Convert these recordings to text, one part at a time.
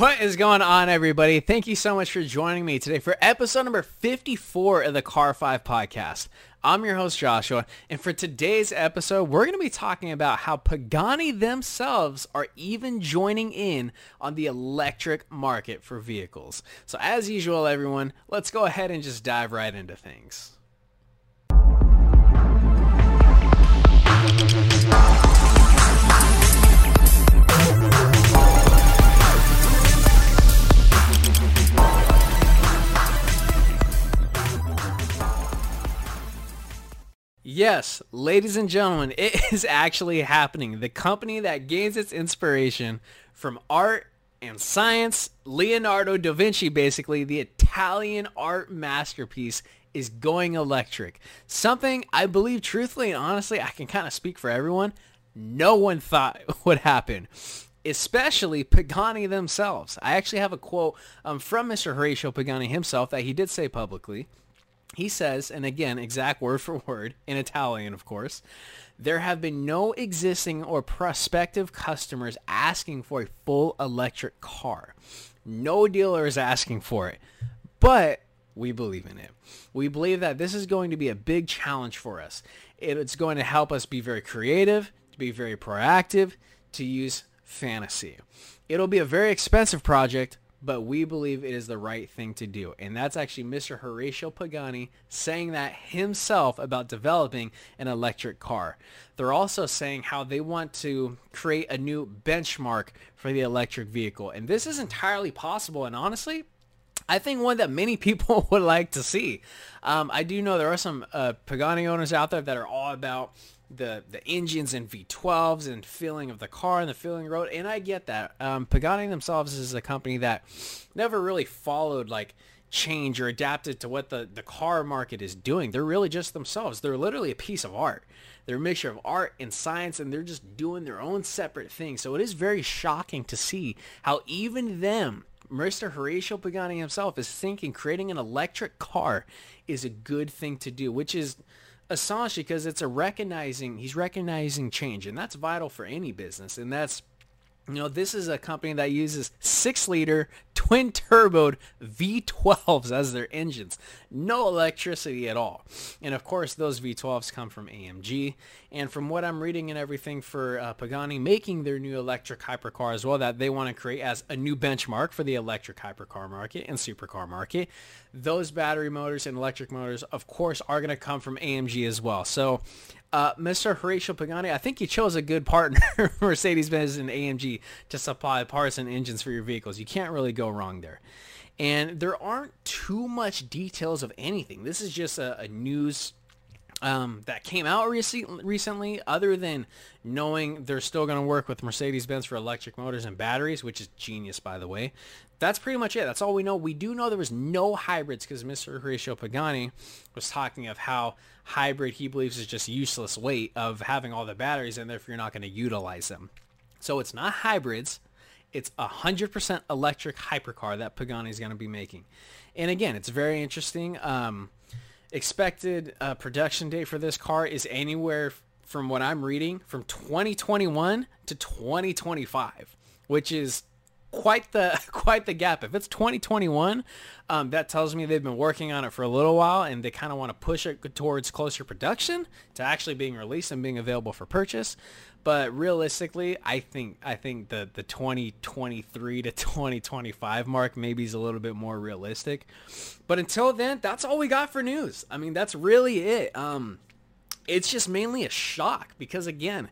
What is going on, everybody? Thank you so much for joining me today for episode number 54 of the Car 5 podcast. I'm your host, Joshua, and for today's episode, we're going to be talking about how Pagani themselves are even joining in on the electric market for vehicles. So as usual, everyone, let's go ahead and just dive right into things. Yes, ladies and gentlemen, it is actually happening. The company that gains its inspiration from art and science, Leonardo da Vinci, basically, the Italian art masterpiece, is going electric. Something I believe truthfully and honestly, I can kind of speak for everyone, no one thought would happen. Especially Pagani themselves. I actually have a quote um, from Mr. Horacio Pagani himself that he did say publicly. He says, and again, exact word for word, in Italian, of course, there have been no existing or prospective customers asking for a full electric car. No dealer is asking for it, but we believe in it. We believe that this is going to be a big challenge for us. It's going to help us be very creative, to be very proactive, to use fantasy. It'll be a very expensive project, but we believe it is the right thing to do. And that's actually Mr. Horacio Pagani saying that himself about developing an electric car. They're also saying how they want to create a new benchmark for the electric vehicle. And this is entirely possible. And honestly, I think one that many people would like to see. Um, I do know there are some uh, Pagani owners out there that are all about the the engines and V12s and feeling of the car and the feeling road. And I get that. Um, Pagani themselves is a company that never really followed like change or adapted to what the, the car market is doing. They're really just themselves. They're literally a piece of art. They're a mixture of art and science and they're just doing their own separate thing. So it is very shocking to see how even them, Mr. Horacio Pagani himself is thinking creating an electric car is a good thing to do, which is Assange because it's a recognizing he's recognizing change and that's vital for any business and that's you know, this is a company that uses 6-liter twin-turboed V12s as their engines. No electricity at all. And of course, those V12s come from AMG. And from what I'm reading and everything for uh, Pagani making their new electric hypercar as well, that they want to create as a new benchmark for the electric hypercar market and supercar market, those battery motors and electric motors, of course, are going to come from AMG as well. So uh, Mr. Horacio Pagani, I think you chose a good partner, Mercedes-Benz and AMG, to supply parts and engines for your vehicles. You can't really go wrong there. And there aren't too much details of anything. This is just a, a news um, that came out rec- recently, other than knowing they're still going to work with Mercedes-Benz for electric motors and batteries, which is genius, by the way. That's pretty much it. That's all we know. We do know there was no hybrids because Mr. Horacio Pagani was talking of how hybrid he believes is just useless weight of having all the batteries in there if you're not going to utilize them. So it's not hybrids. It's a 100% electric hypercar that Pagani is going to be making. And again, it's very interesting. Um, expected uh, production date for this car is anywhere from what I'm reading from 2021 to 2025, which is quite the quite the gap. If it's 2021, um, that tells me they've been working on it for a little while and they kind of want to push it towards closer production to actually being released and being available for purchase. But realistically, I think I think the the 2023 to 2025 mark maybe is a little bit more realistic. But until then, that's all we got for news. I mean, that's really it. Um, it's just mainly a shock because again,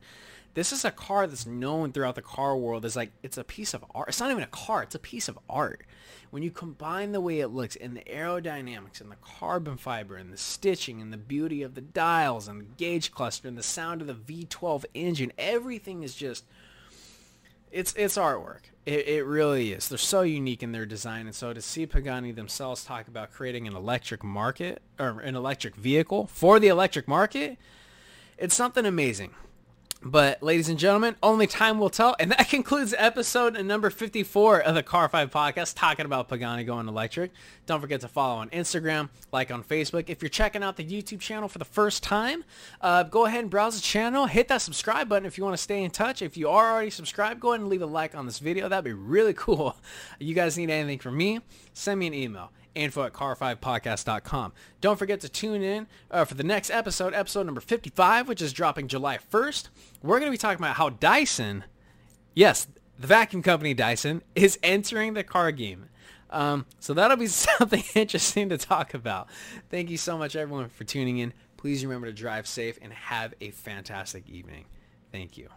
this is a car that's known throughout the car world as like it's a piece of art. It's not even a car; it's a piece of art. When you combine the way it looks and the aerodynamics and the carbon fiber and the stitching and the beauty of the dials and the gauge cluster and the sound of the V12 engine, everything is just it's it's artwork. It, it really is. They're so unique in their design, and so to see Pagani themselves talk about creating an electric market or an electric vehicle for the electric market, it's something amazing. But ladies and gentlemen, only time will tell. And that concludes episode number 54 of the Car 5 podcast talking about Pagani going electric. Don't forget to follow on Instagram, like on Facebook. If you're checking out the YouTube channel for the first time, uh, go ahead and browse the channel. Hit that subscribe button if you want to stay in touch. If you are already subscribed, go ahead and leave a like on this video. That'd be really cool. You guys need anything from me, send me an email info at car5podcast.com. Don't forget to tune in uh, for the next episode, episode number 55, which is dropping July 1st. We're going to be talking about how Dyson, yes, the vacuum company Dyson, is entering the car game. Um, so that'll be something interesting to talk about. Thank you so much, everyone, for tuning in. Please remember to drive safe and have a fantastic evening. Thank you.